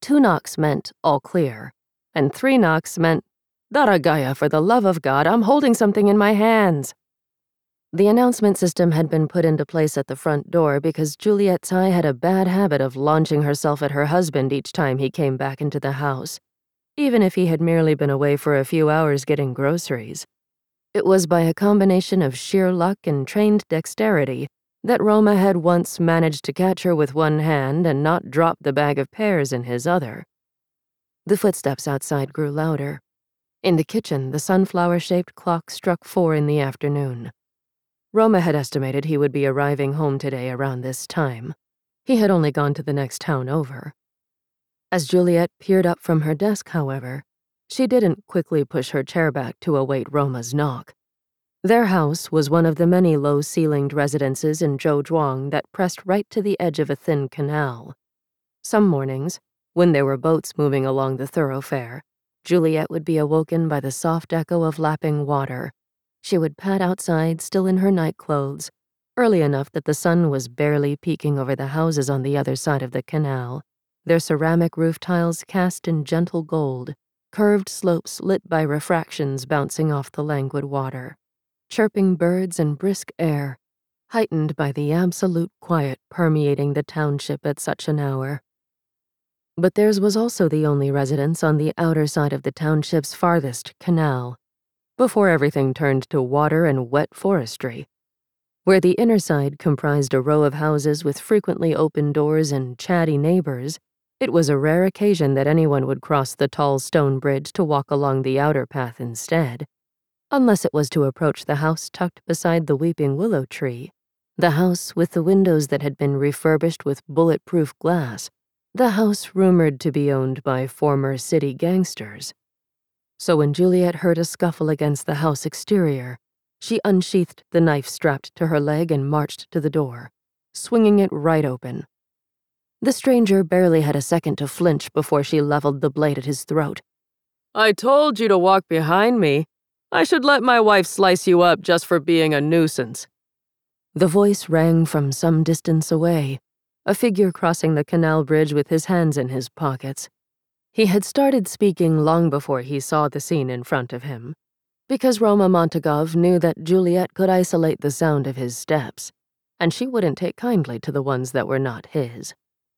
Two knocks meant all clear, and three knocks meant, dorogaya, for the love of God, I'm holding something in my hands. The announcement system had been put into place at the front door because Juliette Cai had a bad habit of launching herself at her husband each time he came back into the house, even if he had merely been away for a few hours getting groceries. It was by a combination of sheer luck and trained dexterity that Roma had once managed to catch her with one hand and not drop the bag of pears in his other. The footsteps outside grew louder. In the kitchen, the sunflower shaped clock struck four in the afternoon. Roma had estimated he would be arriving home today around this time. He had only gone to the next town over. As Juliette peered up from her desk, however, she didn't quickly push her chair back to await Roma's knock. Their house was one of the many low ceilinged residences in Zhouzhuang that pressed right to the edge of a thin canal. Some mornings, when there were boats moving along the thoroughfare, Juliette would be awoken by the soft echo of lapping water. She would pad outside, still in her nightclothes, early enough that the sun was barely peeking over the houses on the other side of the canal, their ceramic roof tiles cast in gentle gold, curved slopes lit by refractions bouncing off the languid water chirping birds and brisk air, heightened by the absolute quiet permeating the township at such an hour. But theirs was also the only residence on the outer side of the township's farthest canal, before everything turned to water and wet forestry. Where the inner side comprised a row of houses with frequently open doors and chatty neighbors, it was a rare occasion that anyone would cross the tall stone bridge to walk along the outer path instead unless it was to approach the house tucked beside the weeping willow tree, the house with the windows that had been refurbished with bulletproof glass, the house rumored to be owned by former city gangsters. So when Juliette heard a scuffle against the house exterior, she unsheathed the knife strapped to her leg and marched to the door, swinging it right open. The stranger barely had a second to flinch before she leveled the blade at his throat. I told you to walk behind me, I should let my wife slice you up just for being a nuisance. The voice rang from some distance away, a figure crossing the canal bridge with his hands in his pockets. He had started speaking long before he saw the scene in front of him, because Roma Montagov knew that Juliette could isolate the sound of his steps, and she wouldn't take kindly to the ones that were not his.